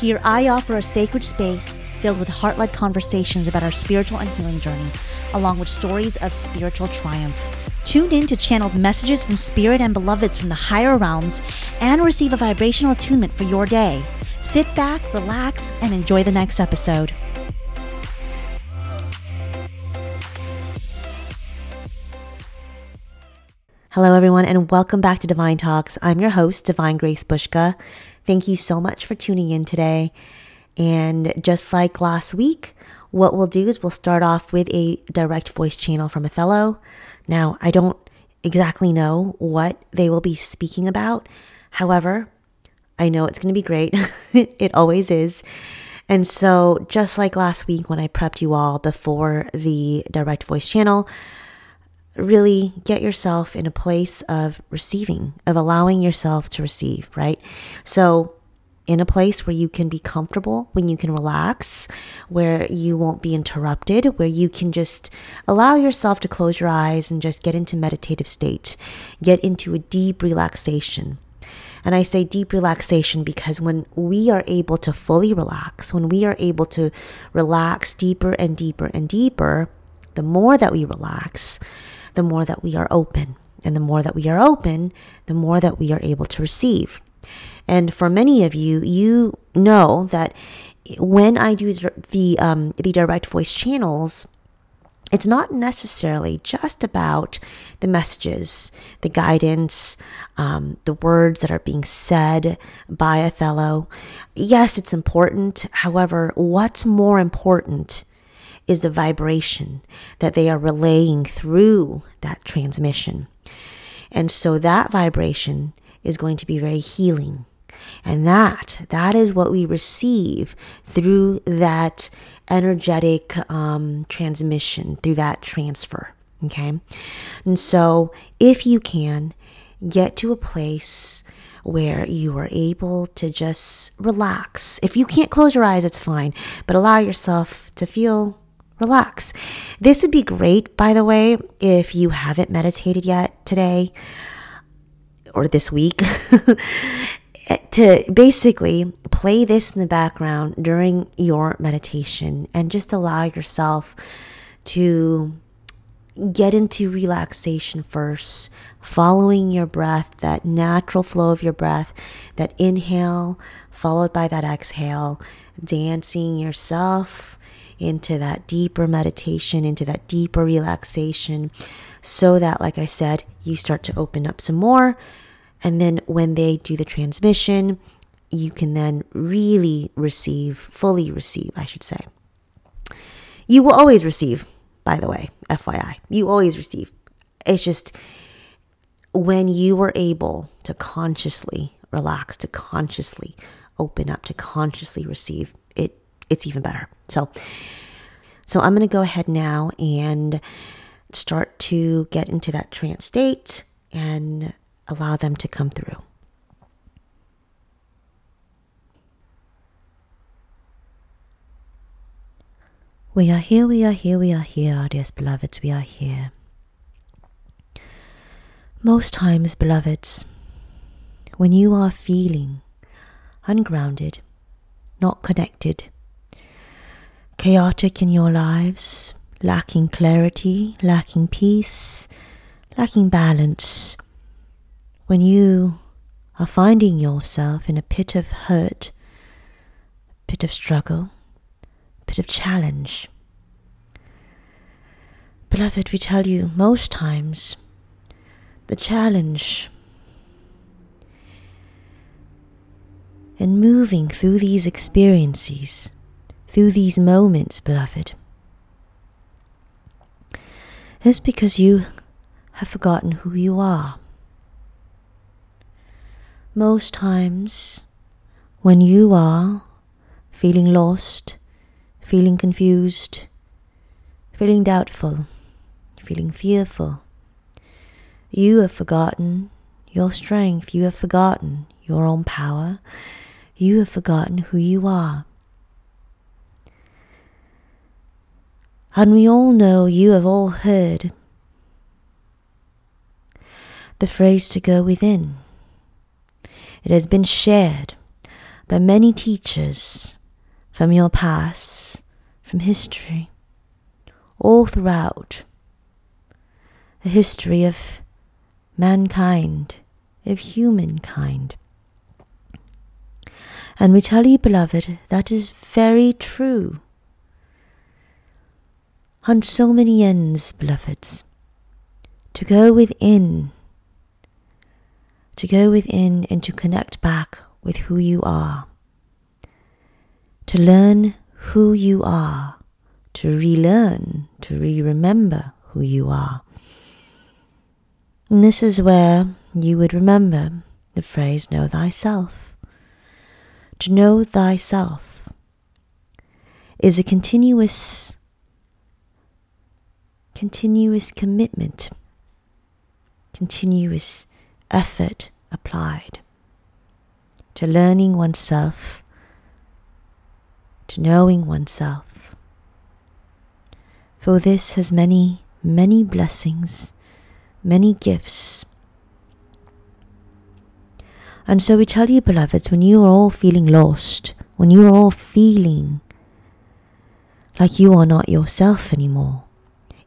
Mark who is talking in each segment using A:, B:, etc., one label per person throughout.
A: Here, I offer a sacred space filled with heart led conversations about our spiritual and healing journey, along with stories of spiritual triumph. Tune in to channeled messages from spirit and beloveds from the higher realms and receive a vibrational attunement for your day. Sit back, relax, and enjoy the next episode. Hello, everyone, and welcome back to Divine Talks. I'm your host, Divine Grace Bushka. Thank you so much for tuning in today. And just like last week, what we'll do is we'll start off with a direct voice channel from Othello. Now, I don't exactly know what they will be speaking about. However, I know it's going to be great. it always is. And so, just like last week when I prepped you all before the direct voice channel, really get yourself in a place of receiving, of allowing yourself to receive, right? So, in a place where you can be comfortable, when you can relax, where you won't be interrupted, where you can just allow yourself to close your eyes and just get into meditative state, get into a deep relaxation. And I say deep relaxation because when we are able to fully relax, when we are able to relax deeper and deeper and deeper, the more that we relax, the more that we are open. And the more that we are open, the more that we are able to receive. And for many of you, you know that when I use the um, the direct voice channels, it's not necessarily just about the messages, the guidance, um, the words that are being said by Othello. Yes, it's important. However, what's more important is the vibration that they are relaying through that transmission. And so that vibration is going to be very healing. And that, that is what we receive through that energetic um, transmission, through that transfer. Okay. And so if you can get to a place where you are able to just relax. If you can't close your eyes, it's fine, but allow yourself to feel relax. This would be great, by the way, if you haven't meditated yet today or this week, to basically play this in the background during your meditation and just allow yourself to get into relaxation first, following your breath, that natural flow of your breath, that inhale followed by that exhale, dancing yourself into that deeper meditation, into that deeper relaxation, so that, like I said, you start to open up some more. And then when they do the transmission, you can then really receive, fully receive, I should say. You will always receive, by the way, FYI. You always receive. It's just when you are able to consciously relax, to consciously open up, to consciously receive, it it's even better. So, so I'm going to go ahead now and start to get into that trance state and allow them to come through. We are here, we are here, we are here, our dearest beloveds, we are here. Most times, beloveds, when you are feeling ungrounded, not connected, chaotic in your lives, lacking clarity, lacking peace, lacking balance, when you are finding yourself in a pit of hurt, pit of struggle, pit of challenge. Beloved, we tell you most times the challenge in moving through these experiences through these moments, beloved, is because you have forgotten who you are. Most times, when you are feeling lost, feeling confused, feeling doubtful, feeling fearful. You have forgotten your strength, you have forgotten your own power, you have forgotten who you are. And we all know you have all heard the phrase to go within. It has been shared by many teachers from your past, from history, all throughout the history of mankind, of humankind. And we tell you, beloved, that is very true. On so many ends, beloveds, to go within, to go within and to connect back with who you are, to learn who you are, to relearn, to re remember who you are. And this is where you would remember the phrase know thyself. To know thyself is a continuous continuous commitment, continuous effort applied to learning oneself, to knowing oneself. For this has many, many blessings, many gifts. And so we tell you, beloveds, when you are all feeling lost, when you are all feeling like you are not yourself anymore,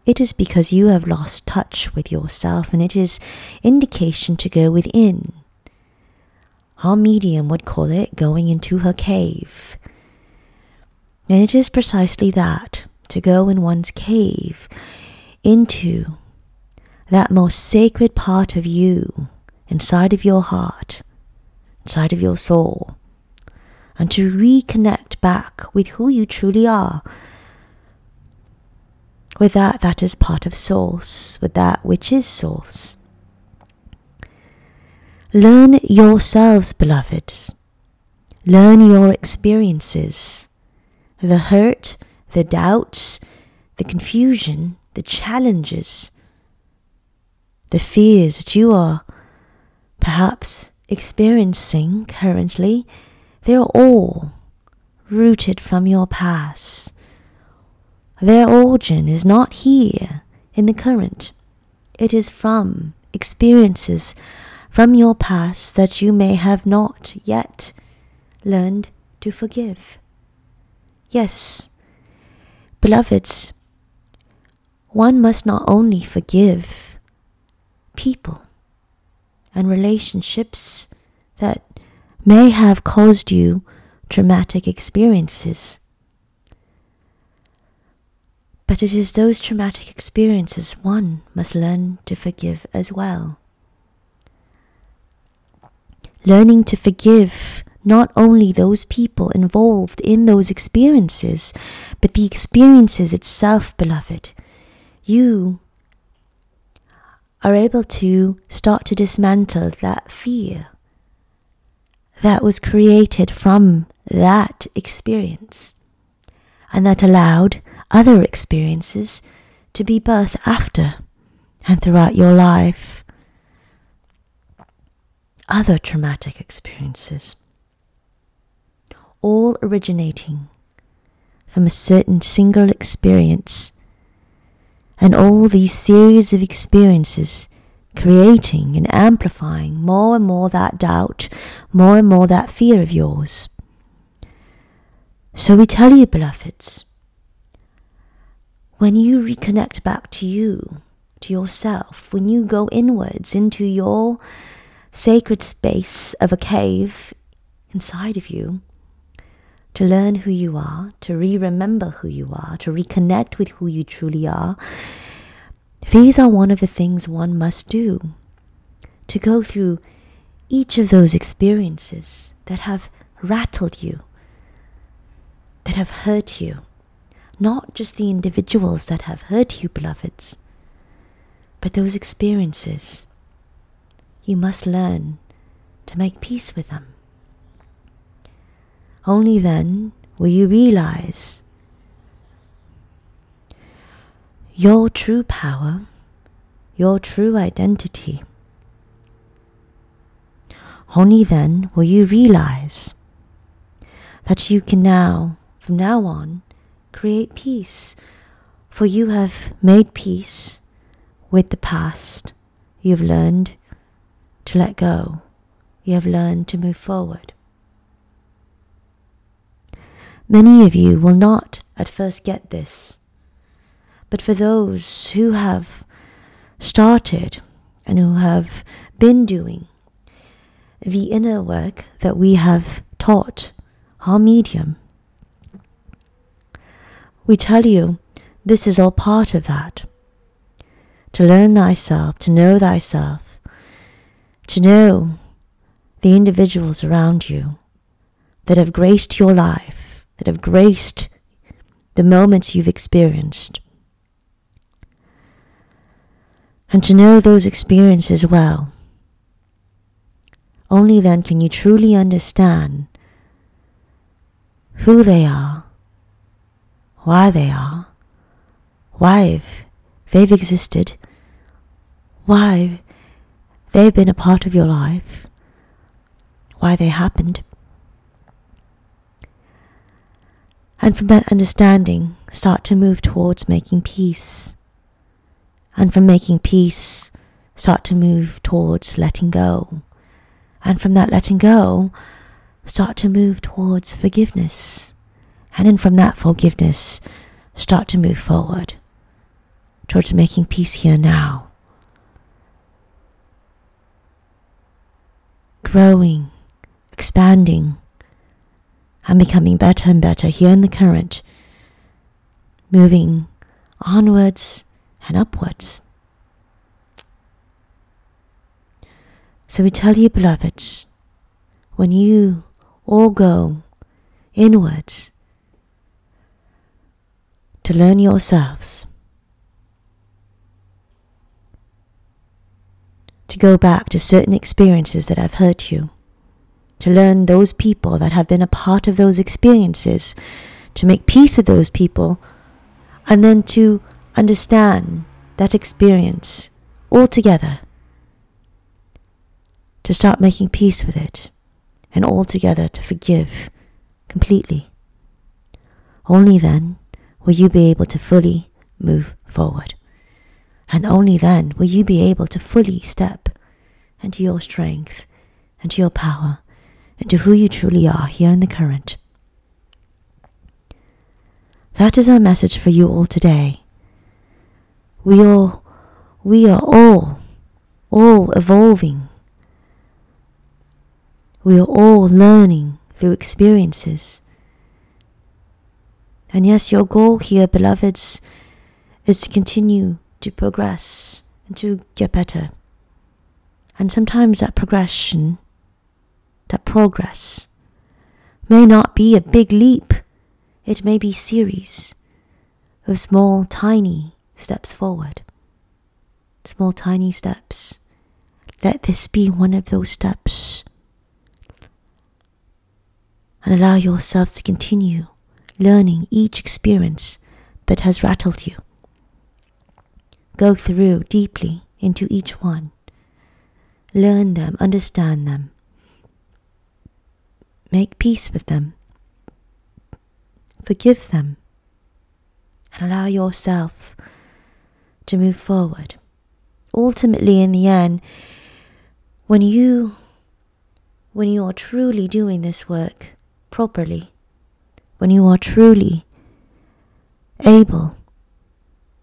A: it is because you have lost touch with yourself and it is indication to go within. Our medium would call it going into her cave. And it is precisely that to go in one's cave into that most sacred part of you inside of your heart, inside of your soul, and to reconnect back with who you truly are with that that is part of source, with that which is source. Learn yourselves, beloveds. Learn your experiences, the hurt, the doubts, the confusion, the challenges, the fears that you are perhaps experiencing currently. They are all rooted from your past their origin is not here in the current. It is from experiences from your past that you may have not yet learned to forgive. Yes, beloveds, one must not only forgive people and relationships that may have caused you traumatic experiences but it is those traumatic experiences one must learn to forgive as well. Learning to forgive not only those people involved in those experiences, but the experiences itself, beloved. You are able to start to dismantle that fear that was created from that experience and that allowed other experiences to be birth after and throughout your life. Other traumatic experiences, all originating from a certain single experience, and all these series of experiences creating and amplifying more and more that doubt, more and more that fear of yours. So we tell you, beloveds, when you reconnect back to you, to yourself, when you go inwards into your sacred space of a cave inside of you, to learn who you are, to re remember who you are, to reconnect with who you truly are, these are one of the things one must do. To go through each of those experiences that have rattled you, that have hurt you not just the individuals that have hurt you, beloveds, but those experiences. You must learn to make peace with them. Only then will you realize your true power, your true identity. Only then will you realize that you can now, from now on, create peace, for you have made peace with the past. You have learned to let go. You have learned to move forward. Many of you will not at first get this, but for those who have started and who have been doing the inner work that we have taught our medium, we tell you this is all part of that. To learn thyself, to know thyself, to know the individuals around you that have graced your life, that have graced the moments you've experienced. And to know those experiences well. Only then can you truly understand who they are, why they are, why they've existed, why they've been a part of your life, why they happened. And from that understanding, start to move towards making peace. And from making peace, start to move towards letting go. And from that letting go, start to move towards forgiveness. And then from that forgiveness, start to move forward towards making peace here now. Growing, expanding, and becoming better and better here in the current, moving onwards and upwards. So we tell you, beloveds, when you all go inwards to learn yourselves, to go back to certain experiences that have hurt you. To learn those people that have been a part of those experiences, to make peace with those people, and then to understand that experience altogether, to start making peace with it, and altogether to forgive completely. Only then will you be able to fully move forward. And only then will you be able to fully step into your strength, into your power, and to who you truly are here in the current. That is our message for you all today. We all, we are all, all evolving. We are all learning through experiences. And yes, your goal here, beloveds, is to continue to progress and to get better. And sometimes that progression that progress may not be a big leap, it may be series of small, tiny steps forward. Small, tiny steps. Let this be one of those steps. And allow yourselves to continue learning each experience that has rattled you. Go through deeply into each one. Learn them, understand them, Make peace with them. Forgive them. And allow yourself to move forward. Ultimately, in the end, when you when you are truly doing this work properly, when you are truly able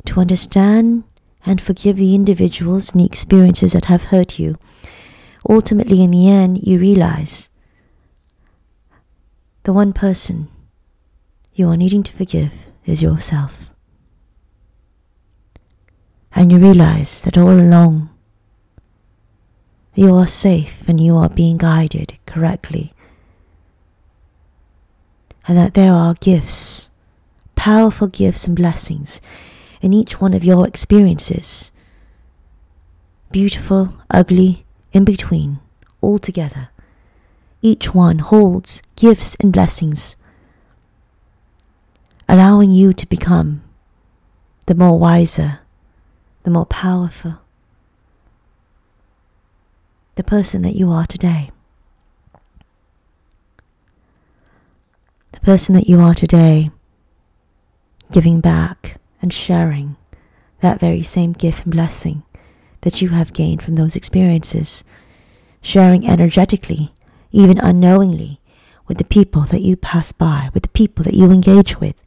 A: to understand and forgive the individuals and the experiences that have hurt you, ultimately in the end you realize the one person you are needing to forgive is yourself. And you realize that all along you are safe and you are being guided correctly. And that there are gifts, powerful gifts and blessings in each one of your experiences. Beautiful, ugly, in between, all together each one holds gifts and blessings. allowing you to become the more wiser, the more powerful, the person that you are today. The person that you are today, giving back and sharing that very same gift and blessing that you have gained from those experiences, sharing energetically, even unknowingly, with the people that you pass by, with the people that you engage with.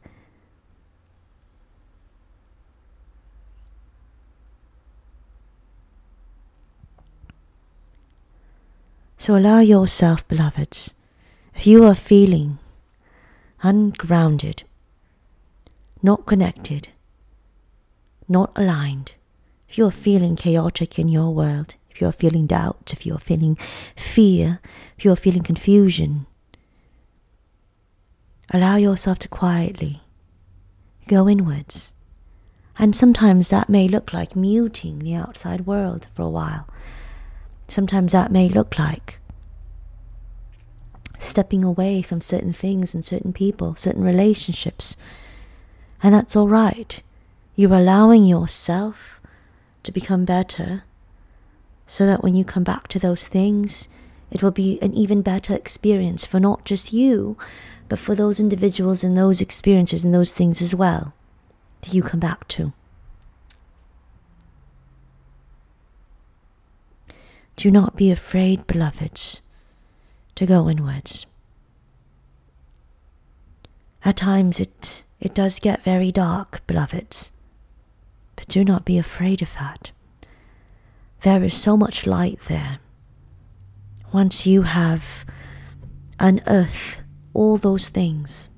A: So allow yourself, beloveds, if you are feeling ungrounded, not connected, not aligned, if you're feeling chaotic in your world, if you're feeling doubt, if you're feeling fear, if you're feeling confusion, allow yourself to quietly go inwards. And sometimes that may look like muting the outside world for a while. Sometimes that may look like stepping away from certain things and certain people, certain relationships. And that's all right. You're allowing yourself to become better so that when you come back to those things, it will be an even better experience for not just you, but for those individuals and those experiences and those things as well that you come back to. Do not be afraid, beloveds, to go inwards. At times it, it does get very dark, beloveds, but do not be afraid of that. There is so much light there. Once you have unearthed all those things,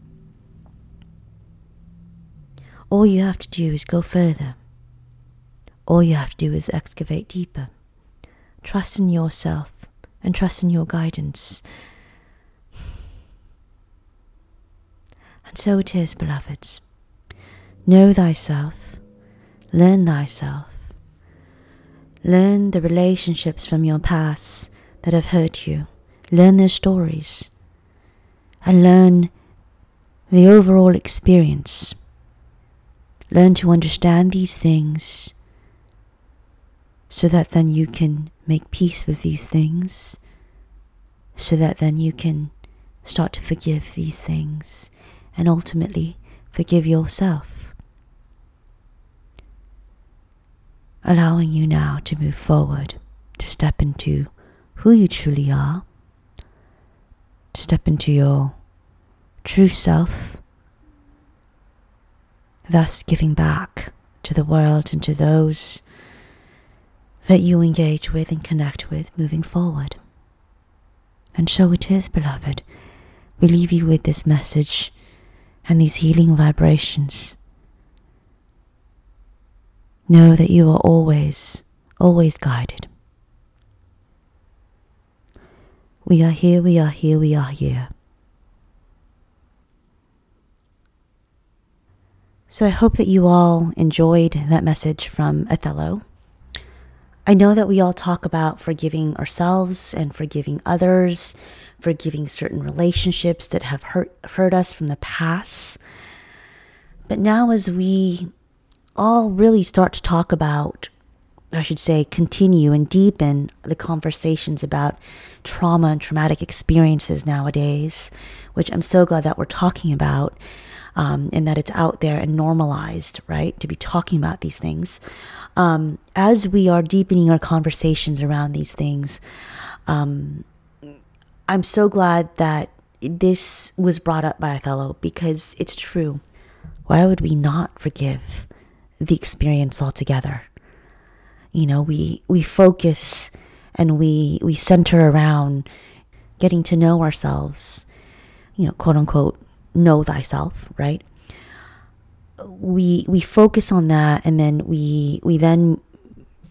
A: all you have to do is go further. All you have to do is excavate deeper. Trust in yourself and trust in your guidance. And so it is, beloveds. Know thyself, learn thyself, learn the relationships from your past that have hurt you, learn their stories, and learn the overall experience. Learn to understand these things so that then you can make peace with these things, so that then you can start to forgive these things and ultimately forgive yourself. Allowing you now to move forward, to step into who you truly are, to step into your true self, thus giving back to the world and to those that you engage with and connect with moving forward. And so it is, beloved. We leave you with this message and these healing vibrations. Know that you are always, always guided. We are here, we are here, we are here. So I hope that you all enjoyed that message from Othello. I know that we all talk about forgiving ourselves and forgiving others, forgiving certain relationships that have hurt, hurt us from the past. But now, as we all really start to talk about, I should say, continue and deepen the conversations about trauma and traumatic experiences nowadays, which I'm so glad that we're talking about um, and that it's out there and normalized, right? To be talking about these things um, as we are deepening our conversations around these things, um, I'm so glad that this was brought up by Othello because it's true. Why would we not forgive the experience altogether? You know, we we focus and we we center around getting to know ourselves, you know, quote unquote, know thyself, right? we we focus on that and then we we then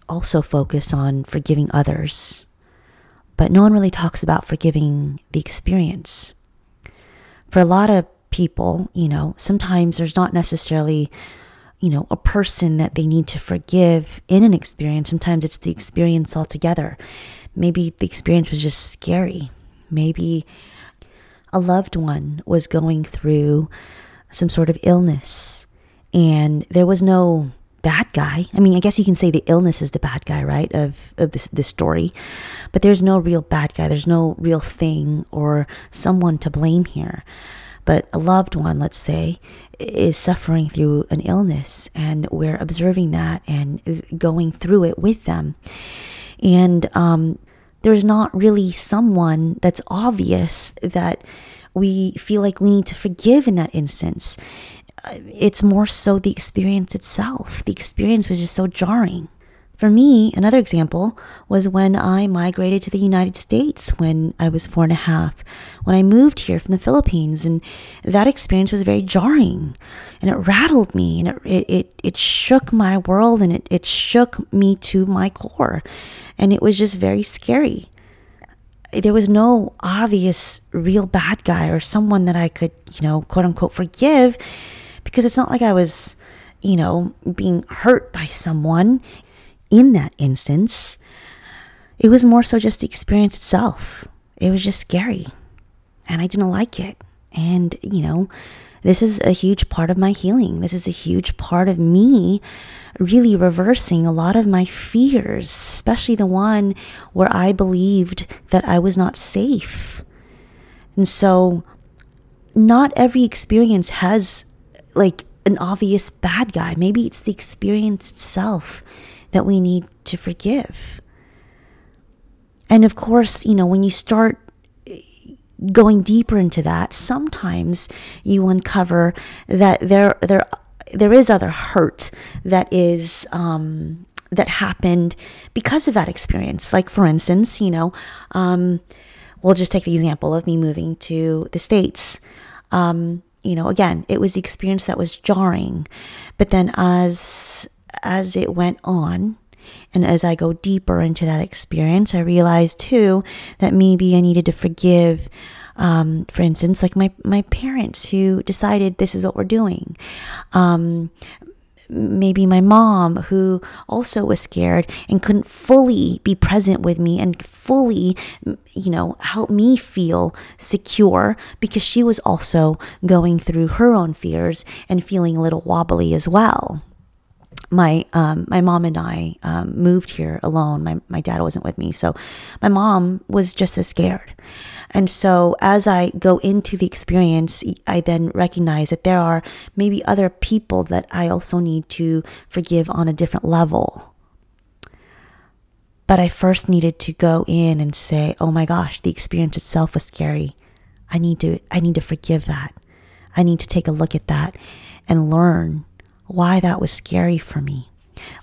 A: also focus on forgiving others. But no one really talks about forgiving the experience. For a lot of people you know sometimes there's not necessarily you know a person that they need to forgive in an experience. Sometimes it's the experience altogether. Maybe the experience was just scary. Maybe a loved one was going through some sort of illness. And there was no bad guy. I mean, I guess you can say the illness is the bad guy, right? Of of this this story. But there's no real bad guy. There's no real thing or someone to blame here. But a loved one, let's say, is suffering through an illness and we're observing that and going through it with them. And um, there's not really someone that's obvious that we feel like we need to forgive in that instance. Uh, it's more so the experience itself. The experience was just so jarring. For me, another example was when I migrated to the United States when I was four and a half, when I moved here from the Philippines. And that experience was very jarring and it rattled me and it, it, it, shook my world and it, it shook me to my core. And it was just very scary there was no obvious real bad guy or someone that I could, you know, quote unquote forgive because it's not like I was, you know, being hurt by someone in that instance. It was more so just the experience itself. It was just scary and I didn't like it. And, you know, this is a huge part of my healing. This is a huge part of me really reversing a lot of my fears, especially the one where I believed that I was not safe. And so, not every experience has like an obvious bad guy. Maybe it's the experience itself that we need to forgive. And of course, you know, when you start going deeper into that, sometimes you uncover that there there there is other hurt that is um, that happened because of that experience. Like for instance, you know, um, we'll just take the example of me moving to the states. Um, you know, again, it was the experience that was jarring, but then as as it went on, and as I go deeper into that experience, I realized too that maybe I needed to forgive. Um, for instance, like my, my parents who decided this is what we're doing. Um, maybe my mom who also was scared and couldn't fully be present with me and fully you know help me feel secure because she was also going through her own fears and feeling a little wobbly as well my um, my mom and I um, moved here alone. My my dad wasn't with me, so my mom was just as scared. And so as I go into the experience, I then recognize that there are maybe other people that I also need to forgive on a different level. But I first needed to go in and say, "Oh my gosh, the experience itself was scary. I need to I need to forgive that. I need to take a look at that and learn." Why that was scary for me.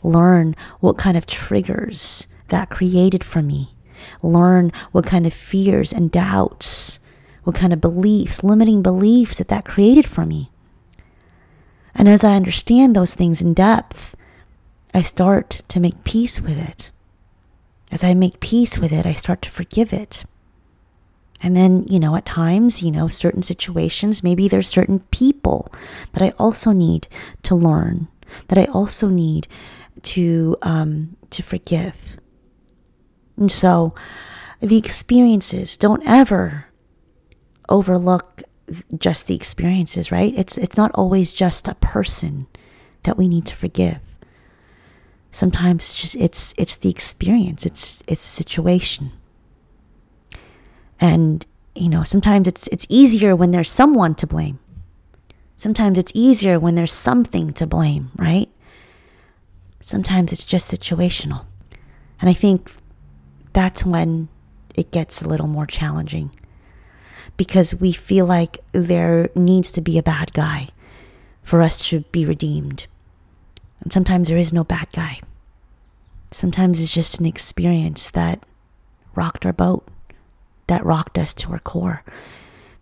A: Learn what kind of triggers that created for me. Learn what kind of fears and doubts, what kind of beliefs, limiting beliefs that that created for me. And as I understand those things in depth, I start to make peace with it. As I make peace with it, I start to forgive it. And then, you know, at times, you know, certain situations, maybe there's certain people that I also need to learn, that I also need to um, to forgive. And so, the experiences don't ever overlook just the experiences, right? It's it's not always just a person that we need to forgive. Sometimes it's just it's it's the experience, it's it's the situation. And, you know, sometimes it's, it's easier when there's someone to blame. Sometimes it's easier when there's something to blame, right? Sometimes it's just situational. And I think that's when it gets a little more challenging because we feel like there needs to be a bad guy for us to be redeemed. And sometimes there is no bad guy. Sometimes it's just an experience that rocked our boat that rocked us to our core,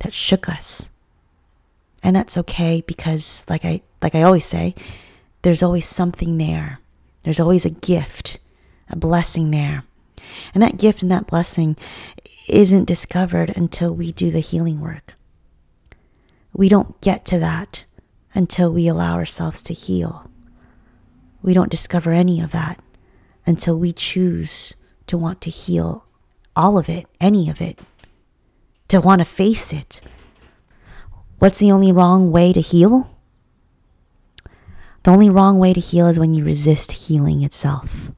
A: that shook us. And that's okay because like I like I always say, there's always something there. There's always a gift, a blessing there. And that gift and that blessing isn't discovered until we do the healing work. We don't get to that until we allow ourselves to heal. We don't discover any of that until we choose to want to heal all of it, any of it, to want to face it. What's the only wrong way to heal? The only wrong way to heal is when you resist healing itself.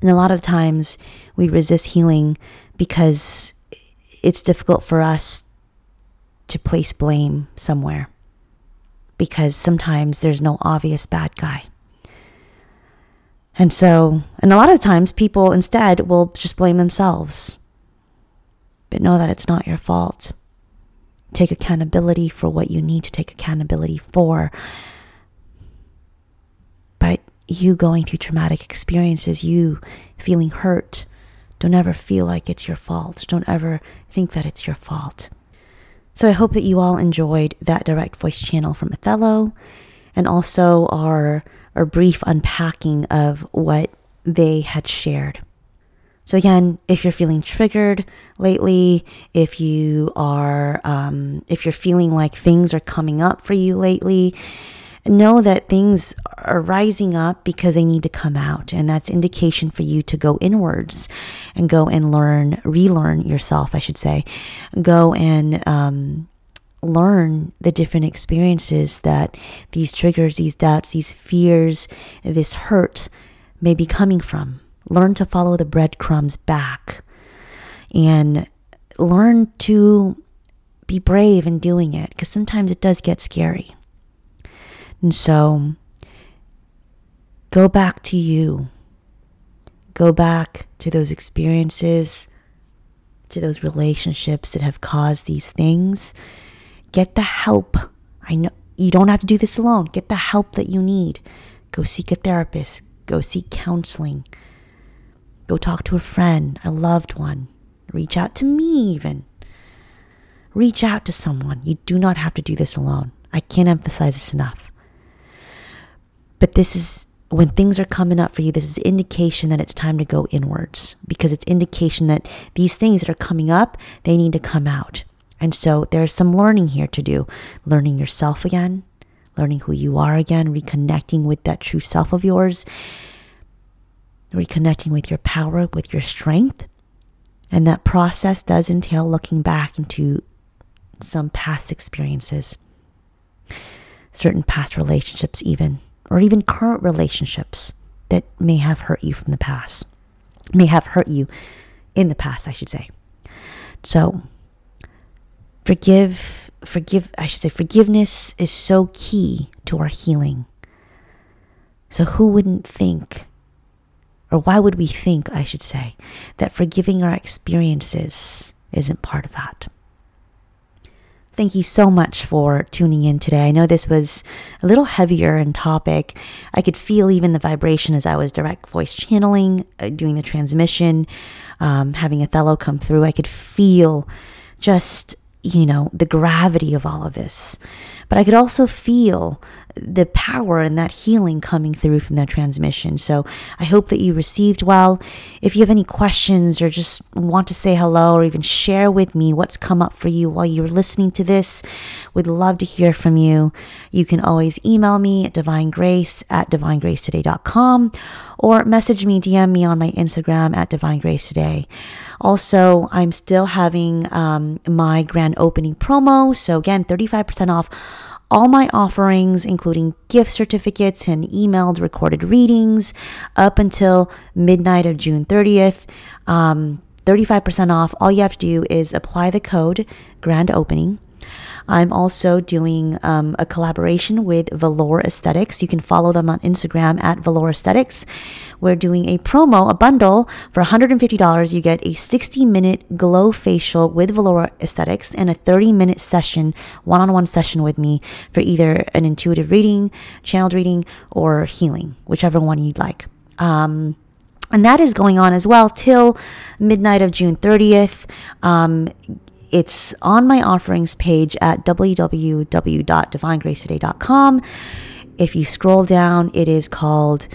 A: And a lot of times we resist healing because it's difficult for us to place blame somewhere because sometimes there's no obvious bad guy. And so, and a lot of times people instead will just blame themselves. But know that it's not your fault. Take accountability for what you need to take accountability for. But you going through traumatic experiences, you feeling hurt, don't ever feel like it's your fault. Don't ever think that it's your fault. So I hope that you all enjoyed that direct voice channel from Othello and also our, our brief unpacking of what they had shared. So, again, if you're feeling triggered lately, if you are, um, if you're feeling like things are coming up for you lately, know that things are rising up because they need to come out. And that's indication for you to go inwards and go and learn, relearn yourself, I should say. Go and um, learn the different experiences that these triggers, these doubts, these fears, this hurt may be coming from. Learn to follow the breadcrumbs back and learn to be brave in doing it because sometimes it does get scary. And so go back to you. Go back to those experiences, to those relationships that have caused these things. Get the help. I know you don't have to do this alone. Get the help that you need. Go seek a therapist. Go seek counseling. Go talk to a friend, a loved one. Reach out to me, even. Reach out to someone. You do not have to do this alone. I can't emphasize this enough. But this is when things are coming up for you, this is indication that it's time to go inwards because it's indication that these things that are coming up, they need to come out. And so there's some learning here to do. Learning yourself again, learning who you are again, reconnecting with that true self of yours, reconnecting with your power, with your strength. And that process does entail looking back into some past experiences, certain past relationships, even or even current relationships that may have hurt you from the past, may have hurt you in the past, I should say. So, forgive, forgive, I should say, forgiveness is so key to our healing. So, who wouldn't think, or why would we think, I should say, that forgiving our experiences isn't part of that? Thank you so much for tuning in today. I know this was a little heavier in topic. I could feel even the vibration as I was direct voice channeling, uh, doing the transmission, um, having Othello come through. I could feel just, you know, the gravity of all of this. But I could also feel the power and that healing coming through from that transmission. So I hope that you received well. If you have any questions or just want to say hello or even share with me what's come up for you while you're listening to this, would love to hear from you. You can always email me at divinegrace at divinegracetoday.com or message me, DM me on my Instagram at divinegracetoday. Also, I'm still having um, my grand opening promo. So again, 35% off all my offerings, including gift certificates and emailed recorded readings, up until midnight of June 30th. Um, 35% off. All you have to do is apply the code grand opening I'm also doing um, a collaboration with Valor Aesthetics. You can follow them on Instagram at Valor Aesthetics. We're doing a promo, a bundle for $150. You get a 60 minute glow facial with Valor Aesthetics and a 30 minute session, one on one session with me for either an intuitive reading, channeled reading, or healing, whichever one you'd like. Um, and that is going on as well till midnight of June 30th. Um, it's on my offerings page at www.divinegracetoday.com. If you scroll down, it is called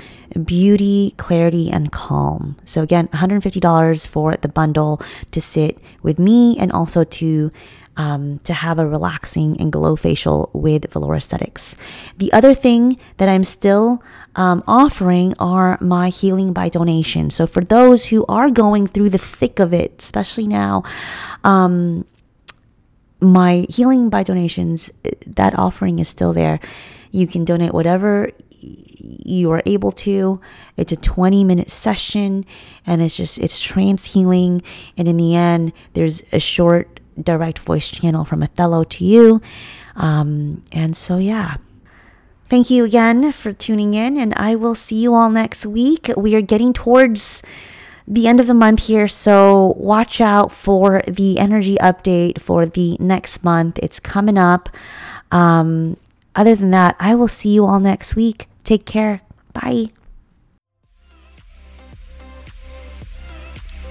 A: Beauty, Clarity, and Calm. So, again, $150 for the bundle to sit with me and also to um, to have a relaxing and glow facial with Velour Aesthetics. The other thing that I'm still um, offering are my healing by donation. So for those who are going through the thick of it, especially now, um, my healing by donations, that offering is still there. You can donate whatever you are able to. It's a 20 minute session and it's just, it's trance healing. And in the end, there's a short direct voice channel from Othello to you. Um, and so, yeah. Thank you again for tuning in, and I will see you all next week. We are getting towards the end of the month here, so watch out for the energy update for the next month. It's coming up. Um, other than that, I will see you all next week. Take care. Bye.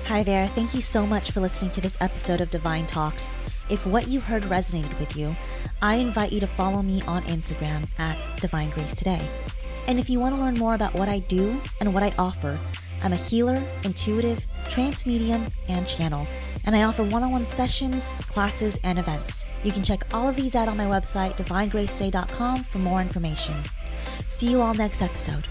A: Hi there. Thank you so much for listening to this episode of Divine Talks. If what you heard resonated with you, I invite you to follow me on Instagram at Divine Grace Today. And if you want to learn more about what I do and what I offer, I'm a healer, intuitive, trance medium, and channel, and I offer one on one sessions, classes, and events. You can check all of these out on my website, divinegracetoday.com, for more information. See you all next episode.